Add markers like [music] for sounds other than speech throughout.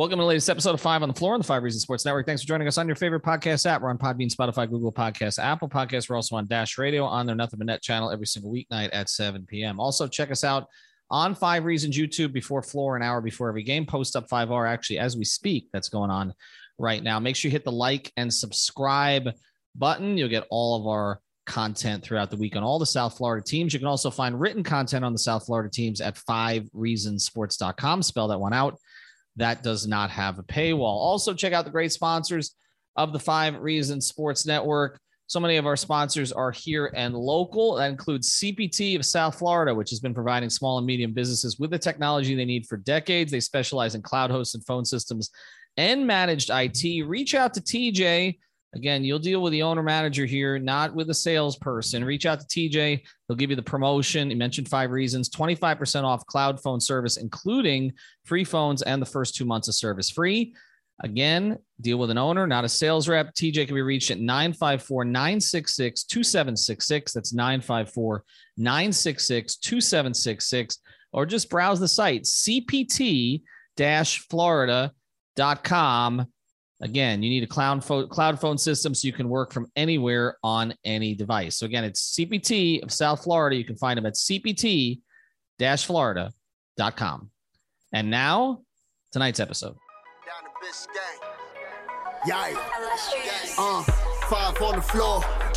Welcome to the latest episode of Five on the Floor on the Five Reasons Sports Network. Thanks for joining us on your favorite podcast app. We're on Podbean, Spotify, Google Podcasts, Apple Podcasts. We're also on Dash Radio on their Nothing But Net channel every single weeknight at 7 p.m. Also, check us out on Five Reasons YouTube before floor, an hour before every game. Post up 5R actually as we speak. That's going on right now. Make sure you hit the like and subscribe button. You'll get all of our content throughout the week on all the South Florida teams. You can also find written content on the South Florida teams at fivereasonsports.com. Spell that one out that does not have a paywall. Also, check out the great sponsors of the Five Reasons Sports Network. So many of our sponsors are here and local. That includes CPT of South Florida, which has been providing small and medium businesses with the technology they need for decades. They specialize in cloud hosts and phone systems and managed IT. Reach out to TJ. Again, you'll deal with the owner manager here, not with a salesperson. Reach out to TJ. He'll give you the promotion. He mentioned five reasons 25% off cloud phone service, including free phones and the first two months of service free. Again, deal with an owner, not a sales rep. TJ can be reached at 954 966 2766. That's 954 966 2766. Or just browse the site, cpt florida.com. Again, you need a cloud, phone, cloud phone system so you can work from anywhere on any device. So, again, it's CPT of South Florida. You can find them at cpt florida.com. And now, tonight's episode. Yeah. Uh, five on the floor,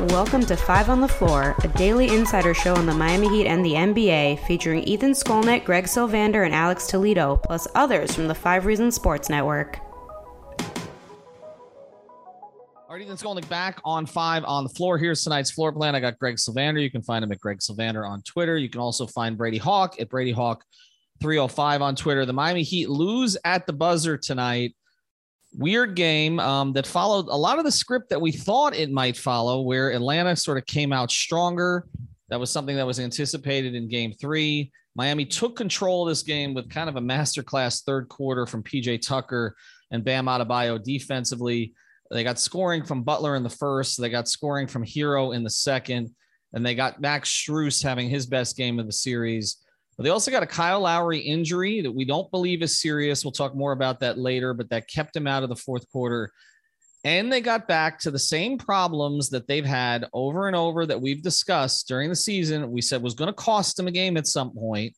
Welcome to Five on the Floor, a daily insider show on the Miami Heat and the NBA, featuring Ethan Skolnick, Greg Sylvander, and Alex Toledo, plus others from the Five Reasons Sports Network. All right, Ethan Skolnick back on five on the floor. Here's tonight's floor plan. I got Greg Sylvander. You can find him at Greg Sylvander on Twitter. You can also find Brady Hawk at Brady Hawk 305 on Twitter. The Miami Heat lose at the buzzer tonight weird game um, that followed a lot of the script that we thought it might follow, where Atlanta sort of came out stronger. That was something that was anticipated in game three. Miami took control of this game with kind of a masterclass third quarter from PJ Tucker and Bam Adebayo defensively. They got scoring from Butler in the first, they got scoring from Herro in the second, and they got Max Strus having his best game of the series. But they also got a Kyle Lowry injury that we don't believe is serious. We'll talk more about that later, but that kept him out of the fourth quarter. And they got back to the same problems that they've had over and over that we've discussed during the season. We said was going to cost them a game at some point.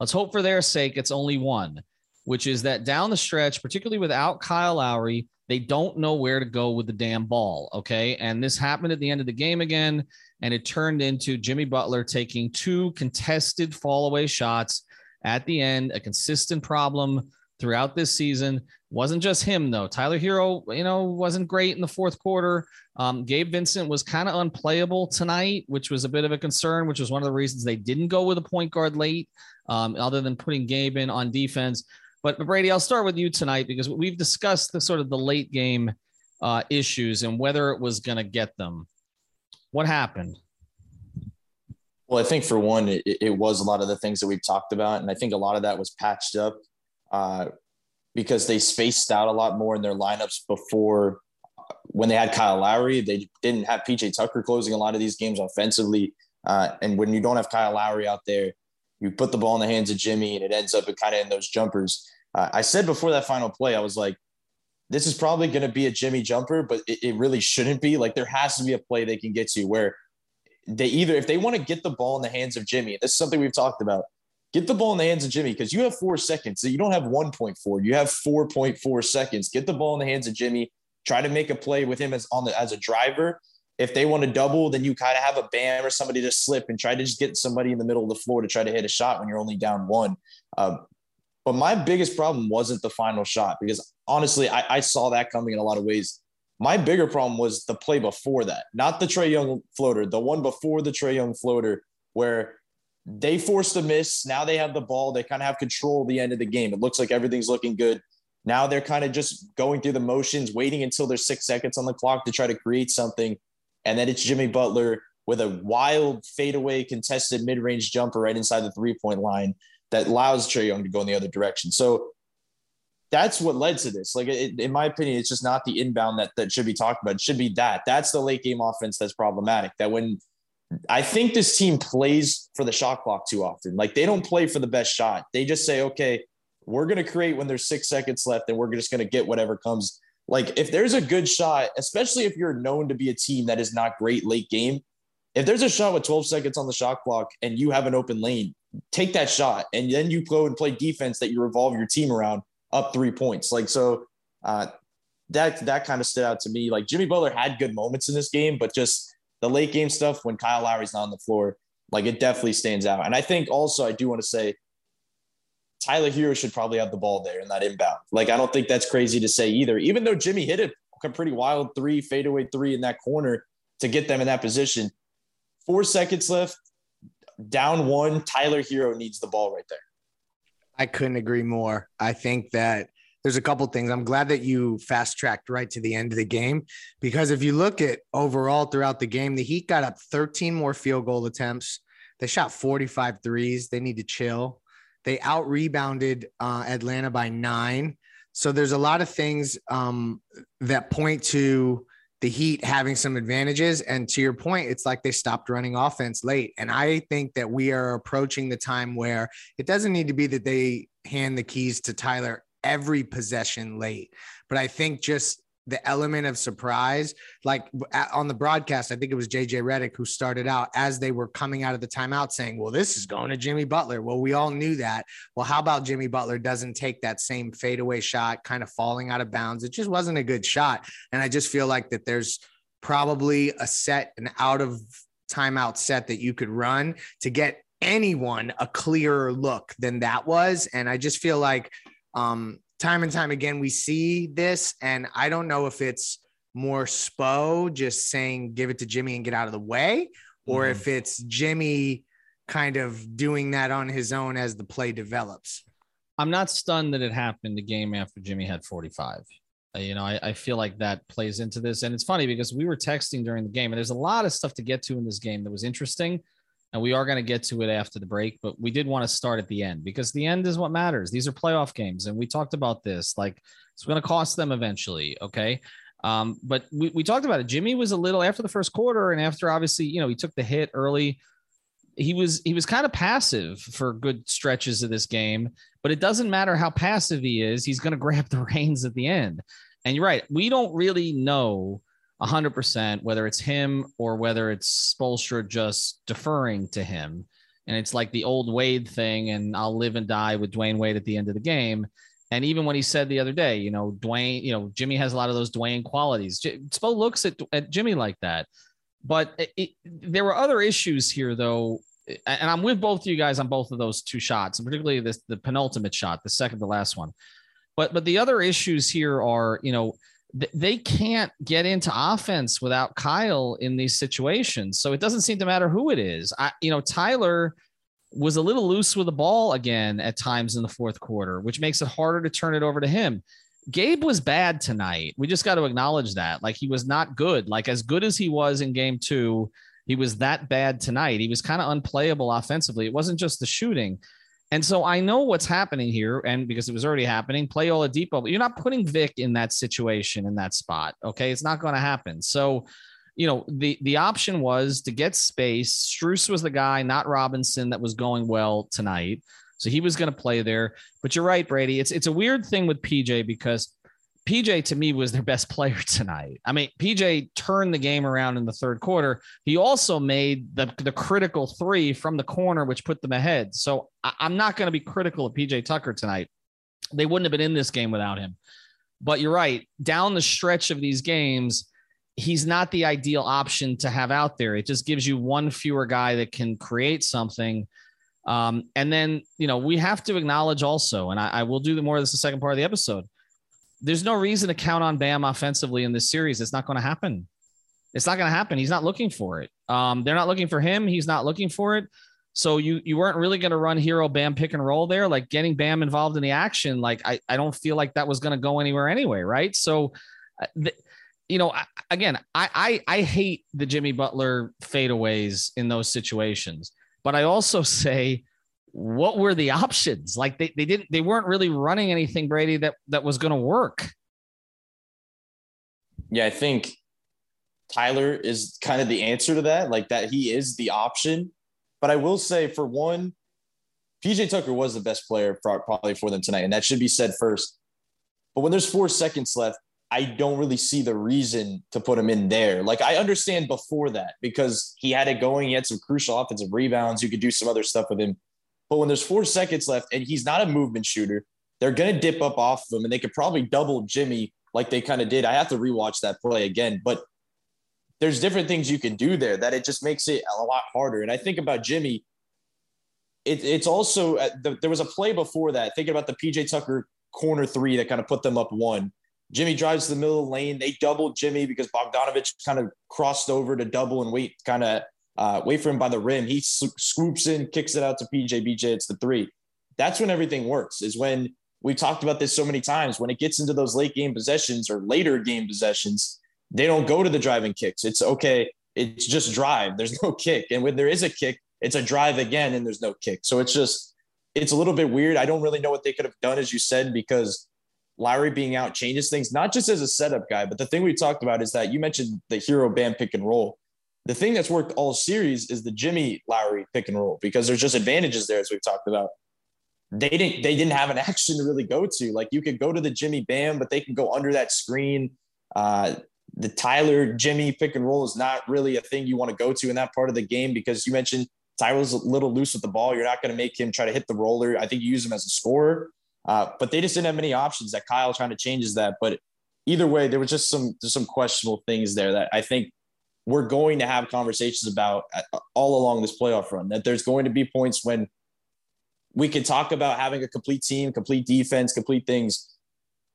Let's hope for their sake it's only one, which is that down the stretch, particularly without Kyle Lowry, they don't know where to go with the damn ball. Okay. And this happened at the end of the game again and it turned into Jimmy Butler taking two contested fall away shots at the end, a consistent problem throughout this season. Wasn't just him though. Tyler Herro, you know, wasn't great in the fourth quarter. Um, Gabe Vincent was kind of unplayable tonight, which was a bit of a concern, which was one of the reasons they didn't go with a point guard late, um, other than putting Gabe in on defense. But Brady, I'll start with you tonight because we've discussed the sort of the late game uh, issues and whether it was going to get them. What happened? Well, I think for one, it, it, was a lot of the things that we've talked about. And I think a lot of that was patched up uh, because they spaced out a lot more in their lineups before when they had Kyle Lowry, they didn't have PJ Tucker closing a lot of these games offensively. Uh, and when you don't have Kyle Lowry out there, you put the ball in the hands of Jimmy and it ends up kind of in those jumpers. Uh, I said before that final play, I was like, this is probably going to be a Jimmy jumper, but it, it, really shouldn't be. Like there has to be a play they can get to where they either, if they want to get the ball in the hands of Jimmy, this is something we've talked about, get the ball in the hands of Jimmy because you have four seconds. So you don't have 1.4, you have 4.4 seconds. Get the ball in the hands of Jimmy. Try to make a play with him as on the as a driver if they want to double, then you kind of have a Bam or somebody to slip and try to just get somebody in the middle of the floor to try to hit a shot when you're only down one. Uh, but my biggest problem wasn't the final shot because honestly, I, I, saw that coming in a lot of ways. My bigger problem was the play before that, not the Trae Young floater, the one before the Trae Young floater, where they forced a miss. Now they have the ball. They kind of have control the end of the game. It looks like everything's looking good. Now they're kind of just going through the motions, waiting until there's six seconds on the clock to try to create something. And then it's Jimmy Butler with a wild fadeaway contested mid-range jumper right inside the three-point line that allows Trae Young to go in the other direction. So that's what led to this. Like, it, in my opinion, it's just not the inbound that that should be talked about. It should be that. That's the late game offense that's problematic. That when I think this team plays for the shot clock too often. Like they don't play for the best shot. They just say, okay, we're going to create when there's six seconds left, and we're just going to get whatever comes like if there's a good shot, especially if you're known to be a team that is not great late game, if there's a shot with 12 seconds on the shot clock and you have an open lane, take that shot and then you go and play defense that you revolve your team around up three points. Like so, uh, that that kind of stood out to me. Like Jimmy Butler had good moments in this game, but just the late game stuff when Kyle Lowry's not on the floor, like it definitely stands out. And I think also I do want to say Tyler Herro should probably have the ball there in that inbound. Like, I don't think that's crazy to say either, even though Jimmy hit it a pretty wild three, fadeaway three in that corner to get them in that position. Four seconds left, down one. Tyler Herro needs the ball right there. I couldn't agree more. I think that there's a couple things. I'm glad that you fast tracked right to the end of the game because if you look at overall throughout the game, the Heat got up 13 more field goal attempts. They shot 45 threes. They need to chill. They out rebounded uh, Atlanta by nine. So there's a lot of things um, that point to the Heat having some advantages. And to your point, it's like they stopped running offense late. And I think that we are approaching the time where it doesn't need to be that they hand the keys to Tyler every possession late. But I think just the element of surprise. Like on the broadcast, I think it was JJ Redick who started out as they were coming out of the timeout saying, Well, this is going to Jimmy Butler. Well, we all knew that. Well, how about Jimmy Butler doesn't take that same fadeaway shot, kind of falling out of bounds? It just wasn't a good shot. And I just feel like that there's probably a set, an out of timeout set that you could run to get anyone a clearer look than that was. And I just feel like, um, time and time again we see this and i don't know if it's more spo just saying give it to jimmy and get out of the way or mm-hmm. if it's jimmy kind of doing that on his own as the play develops. I'm not stunned that it happened the game after jimmy had 45 uh, you know I, I feel like that plays into this. And it's funny because we were texting during the game and there's a lot of stuff to get to in this game that was interesting and we are going to get to it after the break but we did want to start at the end because the end is what matters. These are playoff games and we talked about this. Like it's going to cost them eventually okay? Um, but we, we talked about it. Jimmy was a little after the first quarter and after obviously you know he took the hit early he was he was kind of passive for good stretches of this game but it doesn't matter how passive he is he's going [laughs] to grab the reins at the end. And you're right we don't really know 100%, whether it's him or whether it's Spoelstra just deferring to him. And it's like the old Wade thing, and I'll live and die with Dwyane Wade at the end of the game. And even when he said the other day, you know, Dwayne, you know, Jimmy has a lot of those Dwayne qualities. Spo looks at, at Jimmy like that. But it, it, there were other issues here, though. And I'm with both of you guys on both of those two shots, and particularly this the penultimate shot, the second to last one. But but the other issues here are, you know, they can't get into offense without Kyle in these situations. So it doesn't seem to matter who it is. I, you know, Tyler was a little loose with the ball again at times in the fourth quarter, which makes it harder to turn it over to him. Gabe was bad tonight. We just got to acknowledge that. Like he was not good. Like as good as he was in game two, he was that bad tonight. He was kind of unplayable offensively. It wasn't just the shooting. And so I know what's happening here, and because it was already happening, play all Oladipo, you're not putting Vic in that situation in that spot. Okay, it's not going to happen. So, you know, the the option was to get space. Strus was the guy, not Robinson, that was going well tonight. So he was going to play there. But you're right, Brady. It's it's a weird thing with PJ because PJ to me was their best player [laughs] tonight. I mean, PJ turned the game around in the third quarter. He also made the, the critical three from the corner, which put them ahead. So I, I'm not going to be critical of PJ Tucker tonight. They wouldn't have been in this game without him. But you're right. Down the stretch of these games, he's not the ideal option to have out there. It just gives you one fewer guy that can create something. Um, and then, you know, we have to acknowledge also, and I, I will do the more of this the second part of the episode there's no reason to count on Bam offensively in this series. It's not going to happen. It's not going to happen. He's not looking for it. Um, they're not looking for him. He's not looking for it. So you you weren't really going to run Herro Bam pick and roll there, like getting Bam involved in the action. Like I I don't feel like that was going to go anywhere anyway, right? So, uh, the, you know, again, I, I I hate the Jimmy Butler fadeaways in those situations, but I also [laughs] say what were the options? Like they, they didn't they weren't really running anything, Brady, that that was going to work. Yeah, I think Tyler is kind of the answer to that, like that he is the option. But I will say, for one, PJ Tucker was the best player for, probably for them tonight, and that should be said first. But when there's four seconds left, I don't really see the reason to put him in there. Like I understand before that because he had it going, he had some crucial offensive rebounds. You could do some other stuff with him. But when there's four seconds left and he's not a movement shooter, they're going to dip up off of him and they could probably double Jimmy like they kind of did. I have to rewatch that play again, but there's different things you can do there that it just makes it a lot harder. And I think about Jimmy, it, it's also uh, the, there was a play before that. Thinking about the PJ Tucker corner three that kind of put them up one. Jimmy drives to the middle the lane. They doubled Jimmy because Bogdanovic kind of crossed over to double and wait, kind of uh, wait for him by the rim. He swoops in, kicks it out to PJ. BJ, it's the three. That's when everything works. Is when we've talked about this so many times. When it gets into those late game possessions or later game possessions, they don't go to the driving kicks. It's okay. It's just drive. There's [laughs] no kick. And when there is a kick, it's a drive again, and there's no kick. So it's just it's a little bit weird. I don't really know what they could have done, as you said, because Lowry being out changes things, not just as a setup guy, but the thing we talked about is that you mentioned the Herro Bam pick and roll the thing that's worked all series is the Jimmy Lowry pick and roll because there's just advantages there as we've talked about. They didn't they didn't have an [laughs] action to really go to. Like you could go to the Jimmy Bam, but they can go under that screen. Uh, the Tyler Jimmy pick and roll is not really a thing you want to go to in that part of the game because you mentioned Tyler's a little loose with the ball. You're not going to make him try to hit the roller. I think you use him as a scorer, uh, but they just didn't have many options. That Kyle trying to changes that, but either way, there was just some some questionable things there that I think we're going to have conversations about uh, all along this playoff run. That there's going to be points when we can talk about having a complete team, complete defense, complete things,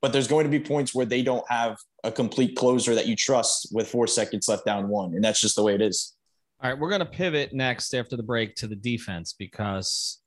but there's going to be points where they don't have a complete closer that you trust with four seconds left down one. And that's just the way it is. All right, we're going to pivot next after the break to the defense because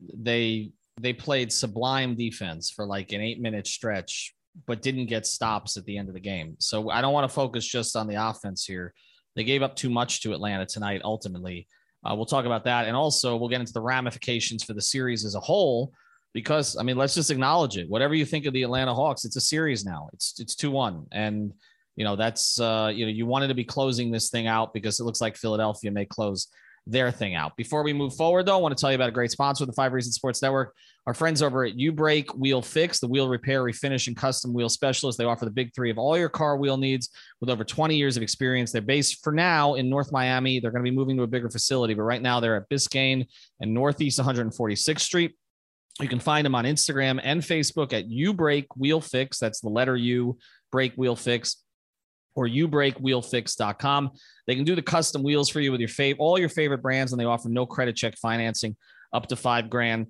they they played sublime defense for like an 8-minute stretch but didn't get stops at the end of the game. So I don't want to focus just on the offense here. They gave up too much to Atlanta tonight, ultimately. Uh, we'll talk about that. And also, we'll get into the ramifications for the series as a whole, because, I mean, let's just acknowledge it. Whatever you think of the Atlanta Hawks, it's a series now. It's it's 2 1. And, you know, that's, uh, you know, you wanted to be closing this thing out because it looks like Philadelphia may close their thing out. Before we move forward, though, I want to tell you about a great sponsor the Five Reasons Sports Network. Our friends over at U Break Wheel Fix, the wheel repair, refinish, and custom wheel specialist. They offer the big three of all your car wheel needs with over 20 years of experience. They're based for now in North Miami. They're going to be moving to a bigger facility, but right now they're at Biscayne and Northeast 146th Street. You can find them on Instagram and Facebook at U Break Wheel Fix. That's the letter U, Break Wheel Fix or ubreakwheelfix.com. They can do the custom wheels for you with your favorite, all your favorite brands, and they offer no credit check financing up to five grand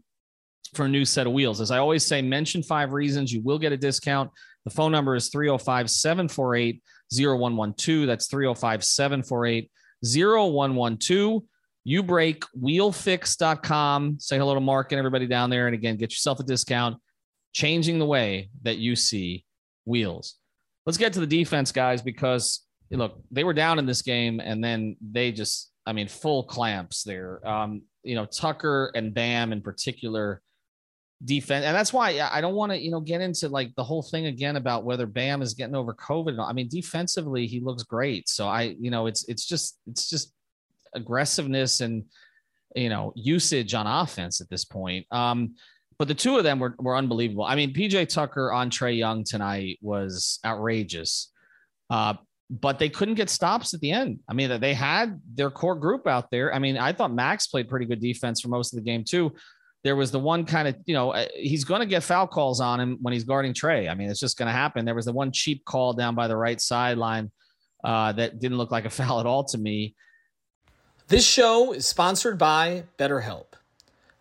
for a new set of wheels. As I always say, mention five reasons. You will get a discount. The phone number is 305 748 0112. That's 305 748 0112. Ubreakwheelfix.com. Say hello to Mark and everybody down there. And again, get yourself a discount, changing the way that you see wheels let's get to the defense, guys, because look, they were down in this game and then they just I mean, full clamps there. Um, you know, Tucker and Bam in particular defense. And that's why I don't want to, you know, get into like the whole thing again about whether Bam is getting over COVID. I mean, defensively, he looks great. So I, you know, it's, it's just, it's just aggressiveness and, you know, usage on offense at this point. Um, but the two of them were, were unbelievable. I mean, PJ Tucker on Trae Young tonight was outrageous. Uh, but they couldn't get stops at the end. I mean, they had their core group out there. I mean, I thought Max played pretty good defense for most of the game too. There was the one kind of, you know, uh, he's going to get foul calls on him when he's guarding Trae. I mean, it's just going to happen. There was the one cheap call down by the right sideline uh, that didn't look like a [laughs] foul at all to me. This show is sponsored by BetterHelp.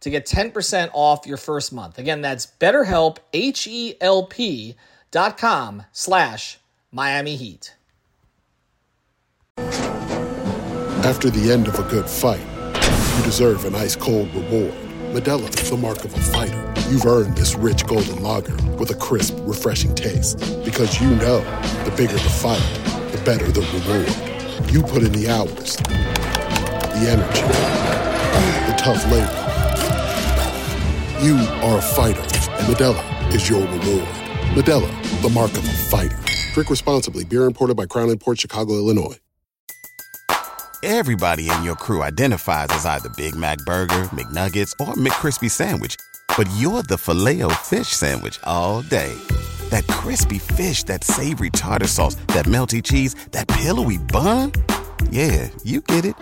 to get 10% off your first month. Again, that's betterhelp, H-E-L-P dot com slash Miami Heat. After the end of a good fight, you deserve an ice-cold reward. Modelo is the mark of a fighter. You've earned this rich golden lager with a crisp, refreshing taste. Because you know, the bigger the fight, the better the reward. You put in the hours, the energy, the tough labor. You are a fighter, and Modelo is your reward. Modelo, the mark of a fighter. Drink responsibly. Beer imported by Crown Port Chicago, Illinois. Everybody in your crew identifies as either Big Mac Burger, McNuggets, or McCrispy Sandwich. But you're the filet fish Sandwich all day. That crispy fish, that savory tartar sauce, that melty cheese, that pillowy bun. Yeah, you get it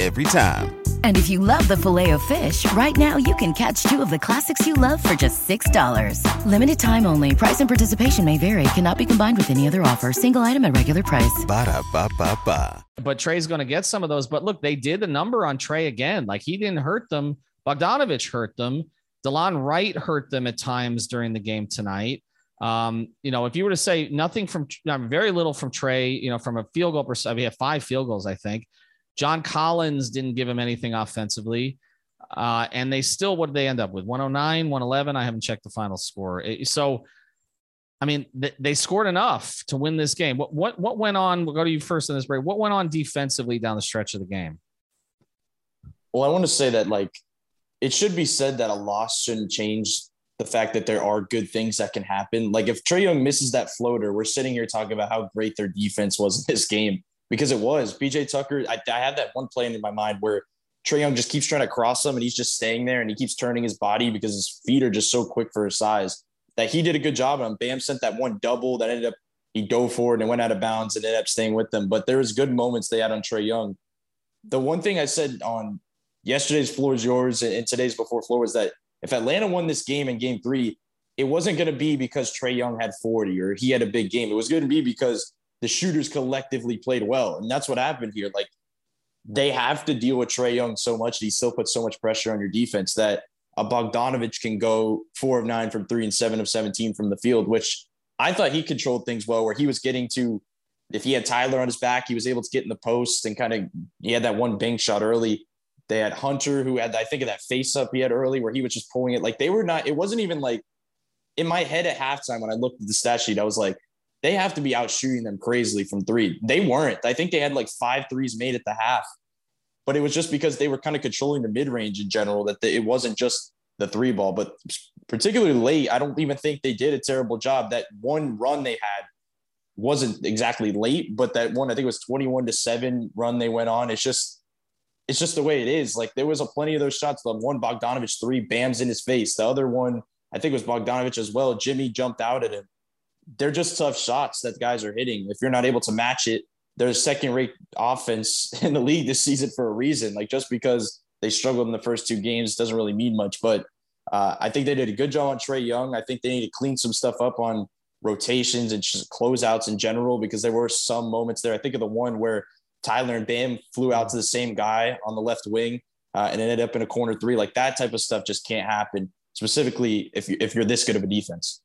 every time. And if you love the filet of fish, right now you can catch two of the classics you love for just $6. Limited time only. Price and participation may vary. Cannot be combined with any other offer. Single item at regular price. Ba da ba ba ba. But Trae's going to get some of those. But look, they did the number on Trae again. Like he didn't hurt them. Bogdanovic hurt them. Delon Wright hurt them at times during the game tonight. Um, you know, if you were to say nothing from very little from Trae, you know, from a field goal perspective, he had five field goals, I think. John Collins didn't give him anything offensively. Uh, and they still, what did they end up with? 109, 111. I haven't checked the final score. So, I mean, th- they scored enough to win this game. What, what, what went on? We'll go to you first in this break. What went on defensively down the stretch of the game? Well, I want to say that, like, it should be said that a loss shouldn't change the fact that there are good things that can happen. Like, if Trae Young misses that floater, we're sitting here talking about how great their defense was in this game because it was PJ Tucker. I, I had that one play in my mind where Trae Young just keeps trying to cross him and he's just staying there and he keeps turning his body because his feet are just so quick for his size that he did a good job on. Bam sent that one double that ended up he dove forward and went out of bounds and ended up staying with them. But there was good moments they had on Trae Young. The one thing I said on yesterday's floor is yours and today's before floor was that if Atlanta won this game in game three, it wasn't going to be because Trae Young had 40 or he had a big game. It was going to be because the shooters collectively played well. And that's what happened here. Like they have to deal with Trae Young so much. He still puts so much pressure on your defense that a Bogdanovic can go four of nine from three and seven of 17 from the field, which I thought he controlled things well, where he was getting to, if he had Tyler on his back, he was able to get in the post and kind of, he had that one bank shot early. They had Hunter, who had, I think, of that face up he had early where he was just pulling it. Like they were not, it wasn't even like in my head at halftime when I looked at the stat sheet, I was like, they have to be out shooting them crazily from three. They weren't. I think they had like five threes made at the half, but it was just because they were kind of controlling the mid range in general that it wasn't just the three ball, but particularly late. I don't even think they did a terrible job. That one run they had wasn't exactly late, but that one, I think it was 21 to seven run they went on. It's just, it's just the way it is. Like there was a plenty of those shots. The one Bogdanovic three, Bam's in his face. The other one, I think it was Bogdanovic as well. Jimmy jumped out at him. They're just tough shots that guys are hitting. If you're not able to match it, there's second rate offense [laughs] in the league this season for a reason. Like just because they struggled in the first two games doesn't really mean much. But uh, I think they did a good job on Trae Young. I think they need to clean some stuff up on rotations and just closeouts in general because there were some moments there. I think of the one where Tyler and Bam flew out to the same guy on the left wing uh, and ended up in a corner three. Like that type of stuff just can't happen, specifically if, you, if you're this good of a defense.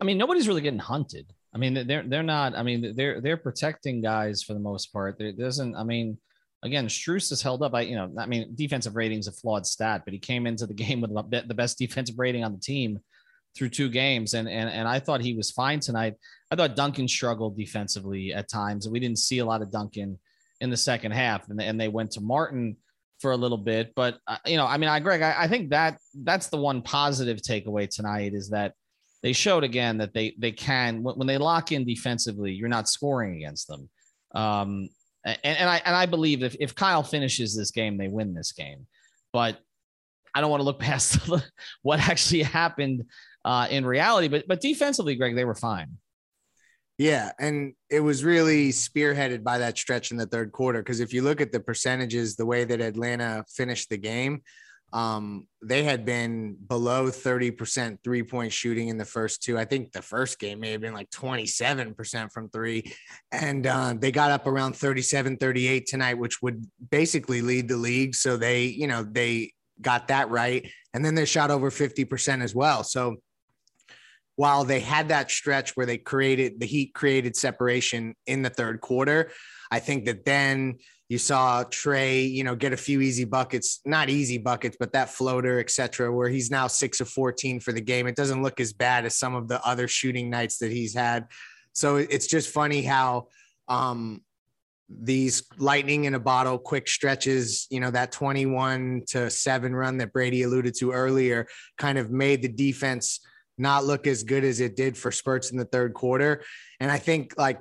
I mean, nobody's really getting hunted. I mean, they're they're not. I mean, they're they're protecting guys for the most part. There doesn't. I mean, again, Strus is held up by you know. I mean, defensive rating's a flawed stat, but he came into the [laughs] game with the best defensive rating on the team through two games, and and and I thought he was fine tonight. I thought Duncan struggled defensively at times, and we didn't see a lot of Duncan in the second half, and and they went to Martin for a little bit. But uh, you know, I mean, I Greg, I, I think that that's the one positive takeaway tonight is that they showed again that they they can when they lock in defensively, you're not scoring against them. Um, and, and I and I believe if if Kyle finishes this game, they win this game. But I don't want to look [laughs] past [laughs] what actually happened uh, in reality. But but defensively, Greg, they were fine. Yeah, and it was really spearheaded by that stretch in the third quarter. Because if you look at the percentages, the way that Atlanta finished the game, um, they had been below 30% three point shooting in the first two. I think the first game may have been like 27% from three. And uh, they got up around 37, 38 tonight, which would basically lead the league. So they, you know, they got that right. And then they shot over 50% as well. So while they had that stretch where they created the Heat created separation in the third quarter, I think that then you saw Trae, you know, get a few easy buckets, not easy buckets, but that floater, etc., where he's now six of 14 for the game. It doesn't look as bad as some of the other shooting nights that he's had. So it's just funny how um, these lightning in a bottle quick stretches, you know, that 21 to seven run that Brady alluded to earlier kind of made the defense – not look as good as it did for spurts in the third quarter. And I think, like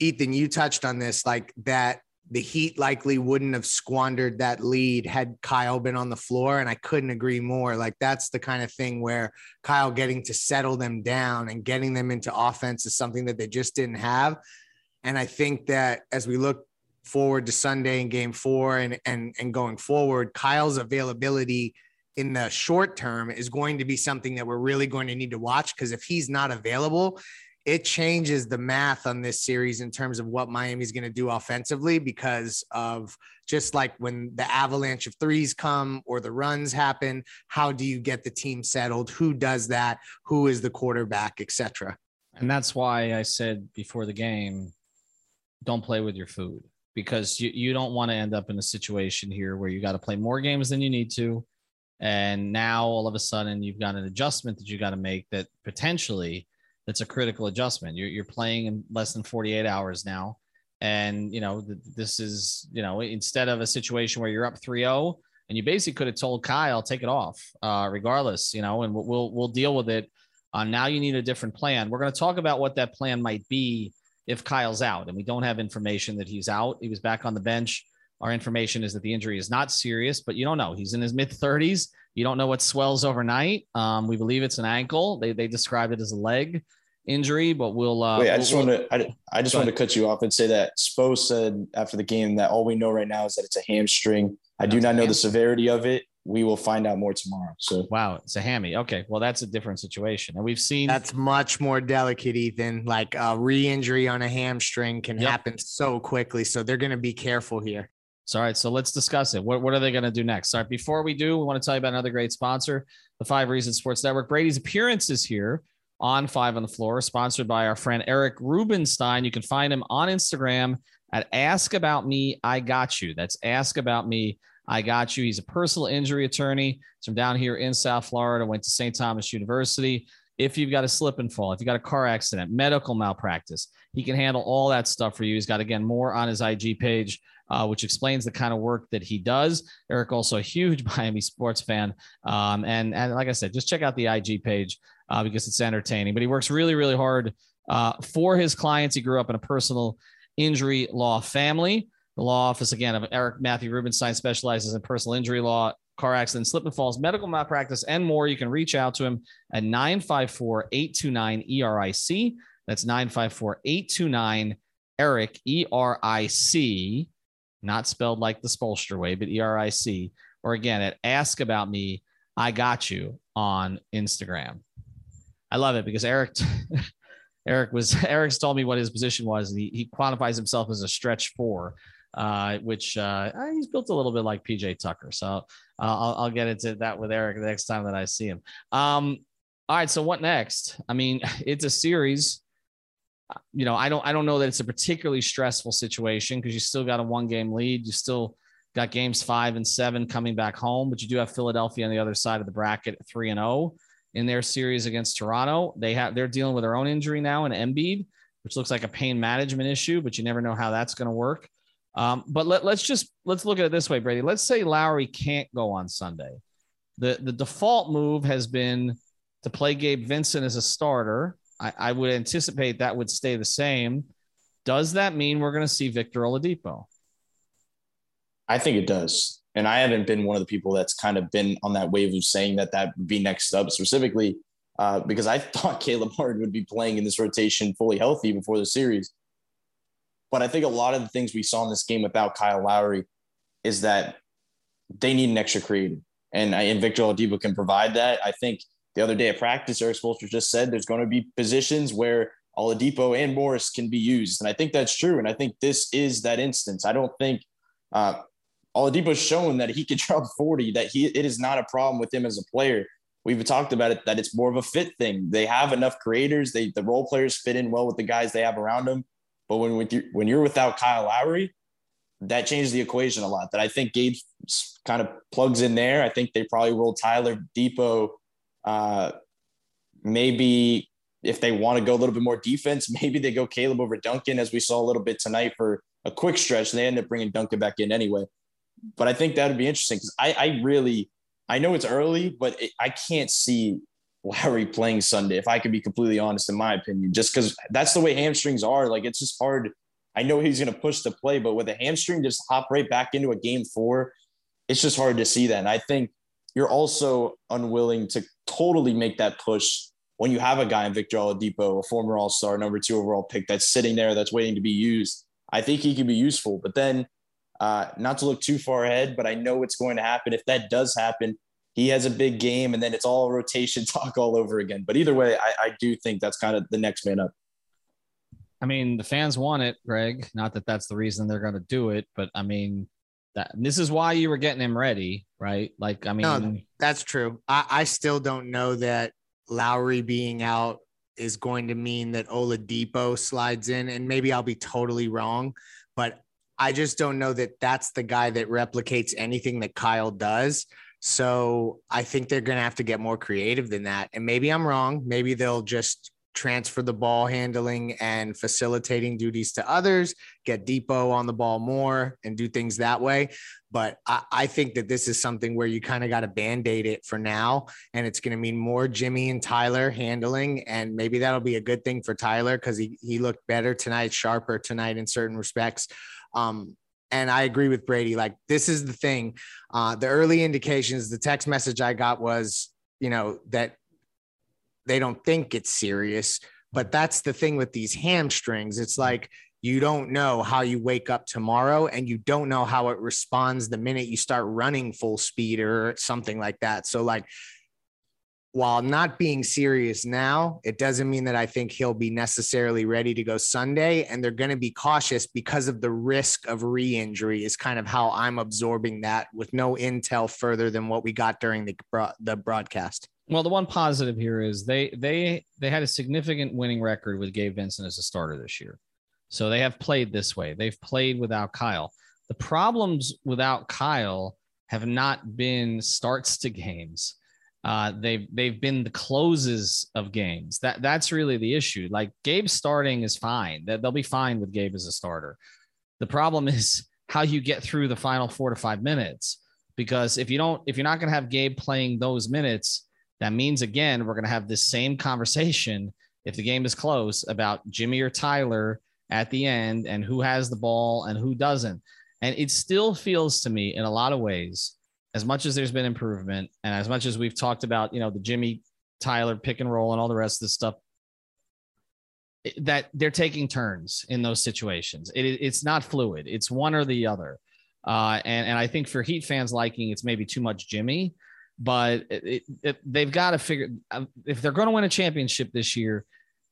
Ethan, you touched on this, like that the Heat likely wouldn't have squandered that lead had Kyle been on the floor. And I couldn't agree more. Like that's the kind of thing where Kyle getting to settle them down and getting them into offense is something that they just didn't have. And I think that as we look forward to Sunday in game four and and and going forward, Kyle's availability in the short term is going to be something that we're really going to need to watch because if he's not available, it changes the math on this series in terms of what Miami's going to do offensively because of just like when the avalanche of threes come or the runs happen, how do you get the team settled? Who does that? Who is the quarterback, etc. And that's why I said before the game, don't play with your food because you, you don't want to end up in a situation here where you got to play more games than you need to and now all of a sudden you've got an adjustment that you got to make that potentially that's a critical adjustment you're, you're playing in less than 48 hours now and you know this is you know instead of a situation where you're up 3-0 and you basically could have told kyle take it off uh, regardless you know and we'll we'll deal with it uh, now you need a different plan we're going to talk about what that plan might be if kyle's out and we don't have information that he's out he was back on the bench our information is that the injury is not serious, but you don't know. He's in his mid 30s. You don't know what swells overnight. Um, we believe it's an ankle. They, they describe it as a leg injury, but we'll. Uh, Wait, I we'll, just want to. I, I just want to cut you off and say that Spo said after the game that all we know right now is that it's a hamstring. I do not know the severity of it. We will find out more tomorrow. So wow, it's a hammy. Okay, well that's a different situation, and we've seen that's much more delicate, Ethan. Like a re-injury on a hamstring can yep. happen so quickly, so they're going to be careful here. So, all right, so let's discuss it. What, what are they going to do next? All right, before we do, we want to tell you about another great sponsor, the Five Reasons Sports Network. Brady's appearances here on Five on the Floor, sponsored by our friend Eric Rubenstein. You can find him on Instagram at Ask About Me, I Got You. That's Ask About Me, I Got You. He's a personal injury attorney. He's from down here in South Florida, went to St. Thomas University. If you've got a slip and fall, if you got a car accident, medical malpractice, he can handle all that stuff for you. He's got, again, more on his IG page uh, which explains the kind of work that he does. Eric, also a huge [laughs] Miami sports fan. Um, and, and like I said, just check out the IG page uh, because it's entertaining. But he works really, really hard uh, for his clients. He grew up in a personal injury law family. The law office again of Eric Matthew Rubenstein specializes in personal injury law, car accidents, slip and falls, medical malpractice, and more. You can reach out to him at 954 829 ERIC. That's 954 829 Eric, E R I C, not spelled like the Spoelstra way, but E R I C. Or again, at Ask About Me, I Got You on Instagram. I love it because Eric. [laughs] Eric was [laughs] Eric's told me what his position was. He, he quantifies himself as a stretch four, uh, which uh, he's built a little bit like PJ Tucker. So uh, I'll, I'll get into that with Eric the next time that I see him. Um, all right, so what next? I mean, [laughs] it's a series. You know, I don't I don't know that it's a particularly stressful situation because you still got a one game lead. You still got games five and seven coming back home, but you do have Philadelphia on the other side of the bracket three and zero oh in their series against Toronto. They have they're dealing with their own injury now in Embiid, which looks like a pain management issue, but you never know how that's going to work. Um, but let, let's just let's look at it this way, Brady. Let's say Lowry can't go on Sunday. The the default move has been to play Gabe Vincent as a starter. I, I would anticipate that would stay the same. Does that mean we're going to see Victor Oladipo? I think it does. And I haven't been one of the people that's kind of been on that wave of saying that that would be next up specifically uh, because I [laughs] thought Caleb Martin would be playing in this rotation fully healthy before the series. But I think a lot of the things we saw in this game without Kyle Lowry is that they need an extra creator. And, I, and Victor Oladipo can provide that. I think the other day at practice, Erik Spoelstra just said there's going to be positions where Oladipo and Morris can be used. And I think that's true. And I think this is that instance. I don't think uh, Oladipo's shown that he can [laughs] drop 40, that he it is not a problem with him as a player. We've talked about it that it's more of a fit thing. They have enough creators. They the role players fit in well with the guys they have around them. But when with you, when you're without Kyle Lowry, that changes the equation a lot. That I think Gabe kind of plugs in there. I think they probably roll Tyler Dipo. Uh, maybe if they want to go a little bit more defense, [laughs] maybe they go Caleb over Duncan, as we saw a little bit tonight for a quick stretch. They end up bringing Duncan back in anyway but I think that would be interesting because I, I really, I know it's early, but it, I can't see Lowry playing Sunday, if I could be completely honest, in my opinion, just because that's the way hamstrings are. Like it's just hard. I know he's going to push the play, but with a hamstring, just hop right back into a game four, it's just hard to see that. And I think you're also unwilling to totally make that push when you have a guy in Victor Oladipo, a former All Star, number two overall pick, that's sitting there, that's waiting to be used. I think he can be useful, but then uh, not to look too far ahead, but I know it's going to happen. If that does happen, he has a big game, and then it's all rotation [laughs] talk all over again. But either way, I, I do think that's kind of the next man up. I mean, the fans want it, Greg. Not that that's the reason they're going to do it, but I mean, that this is why you were getting him ready, right? Like, I mean, no, that's true. I, I still don't know that Lowry being out is going to mean that Oladipo slides in, and maybe I'll be totally wrong, but I just don't know that that's the guy that replicates anything that Kyle does. So I think they're going to have to get more creative than that. And maybe I'm wrong. Maybe they'll just transfer the ball handling and facilitating duties to others, get Dipo on the ball more and do things that way. But I, I think that this is something where you kind of got to band aid it for now. And it's going to mean more Jimmy and Tyler handling. And maybe that'll be a good thing for Tyler because he, he looked better tonight, sharper tonight in certain respects. Um, and I agree with Brady. Like this is the thing. Uh, the early indications, the text message I got was, you know, that they don't think it's serious. But that's the thing with these hamstrings. It's like you don't know how you wake up tomorrow and you don't know how it responds the minute you start running full speed or something like that. So, like, while not being serious now, it doesn't mean that I think he'll be necessarily ready to go Sunday. And they're going to be cautious because of the risk of re injury, is kind of how I'm absorbing that with no intel further than what we got during the, the broadcast. Well, the one positive here is they they they had a significant winning record with Gabe Vincent as a starter this year. So they have played this way. They've played without Kyle. The problems without Kyle have not been starts to games uh, they've they've been the closes of games. That that's really the issue. Like Gabe starting is fine. That they'll be fine with Gabe as a starter. The problem [laughs] is how you get through the final four to five minutes. Because if you don't, if you're not going to have Gabe playing those minutes, that means again we're going to have this same conversation [laughs] if the game is close about Jimmy or Tyler at the end and who has the ball and who doesn't. And it still feels to me in a lot of ways, as much as there's been improvement and as much as we've talked about, you know, the Jimmy Tyler pick and roll and all the rest of this stuff, that they're taking turns in those situations. It, it's not fluid. It's one or the other. Uh, and, and I think for Heat fans liking, it's maybe too much Jimmy, but it, it, they've got to figure um, if they're going to win a championship this year,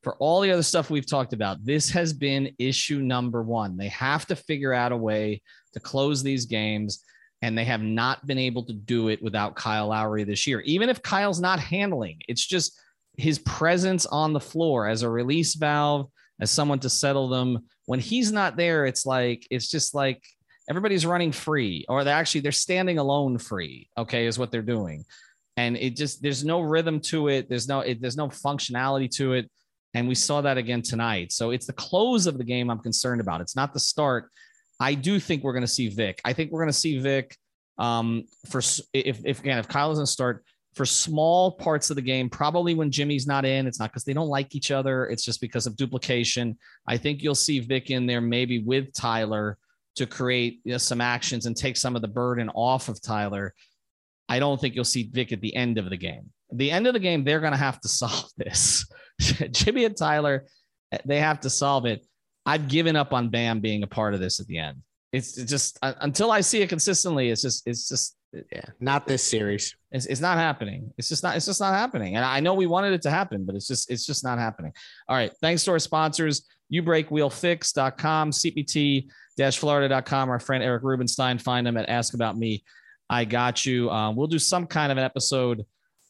for all the other stuff we've talked about, this has been issue number one. They have to figure out a way to close these games, and they have not been able to do it without Kyle Lowry this year. Even if Kyle's not handling, it's just his presence on the floor as a release valve, as someone to settle them. When he's not there, it's like it's just like everybody's running free, or they're actually they're standing alone free. Okay, is what they're doing, and it just there's no rhythm to it. There's no it, there's no functionality to it, and we saw that again tonight. So it's the close of the game I'm concerned about. It's not the start. I do think we're going to see Vic. I think we're going to see Vic um, for if if again if Kyle doesn't start for small parts of the game, probably when Jimmy's not in. It's not because they don't like each other, it's just because of duplication. I think you'll see Vic in there maybe with Tyler to create you know, some actions and take some of the burden off of Tyler. I don't think you'll see Vic at the end of the game. The end of the game, they're going to have to [laughs] solve this. Jimmy and Tyler, they have to solve it. I've given up on Bam being a part of this at the end. It's just uh, until I see it consistently. It's just it's just yeah, not this series. It's, it's not happening. It's just not. It's just not happening. And I know we wanted it to happen, but it's just it's just not happening. All right. Thanks to our sponsors, ubreakwheelfix.com, cpt-florida.com. Our friend Eric Rubenstein. Find him at Ask About Me. I got you. Um, we'll do some kind of an episode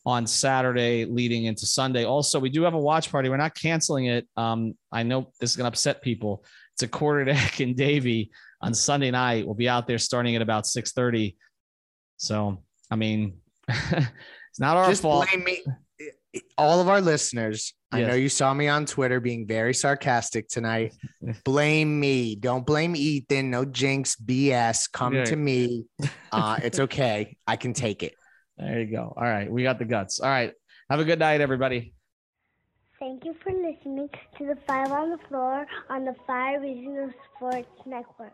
on Saturday leading into Sunday. Also, we do have a watch party. We're not canceling it. Um, I know this is going to upset people. It's a Quarterdeck [laughs] in Davie on Sunday night. We'll be out there starting at about 630 so, I mean, [laughs] it's not our Just fault. Blame me. All of our listeners, yes. I know you saw me on Twitter being very sarcastic tonight. [laughs] blame me. Don't blame Ethan. No jinx, BS. Come yeah. to me. Uh, it's okay. I can take it. There you go. All right. We got the guts. All right. Have a good night, everybody. Thank you for listening to the Five on the Floor on the Five Reasons Sports Network.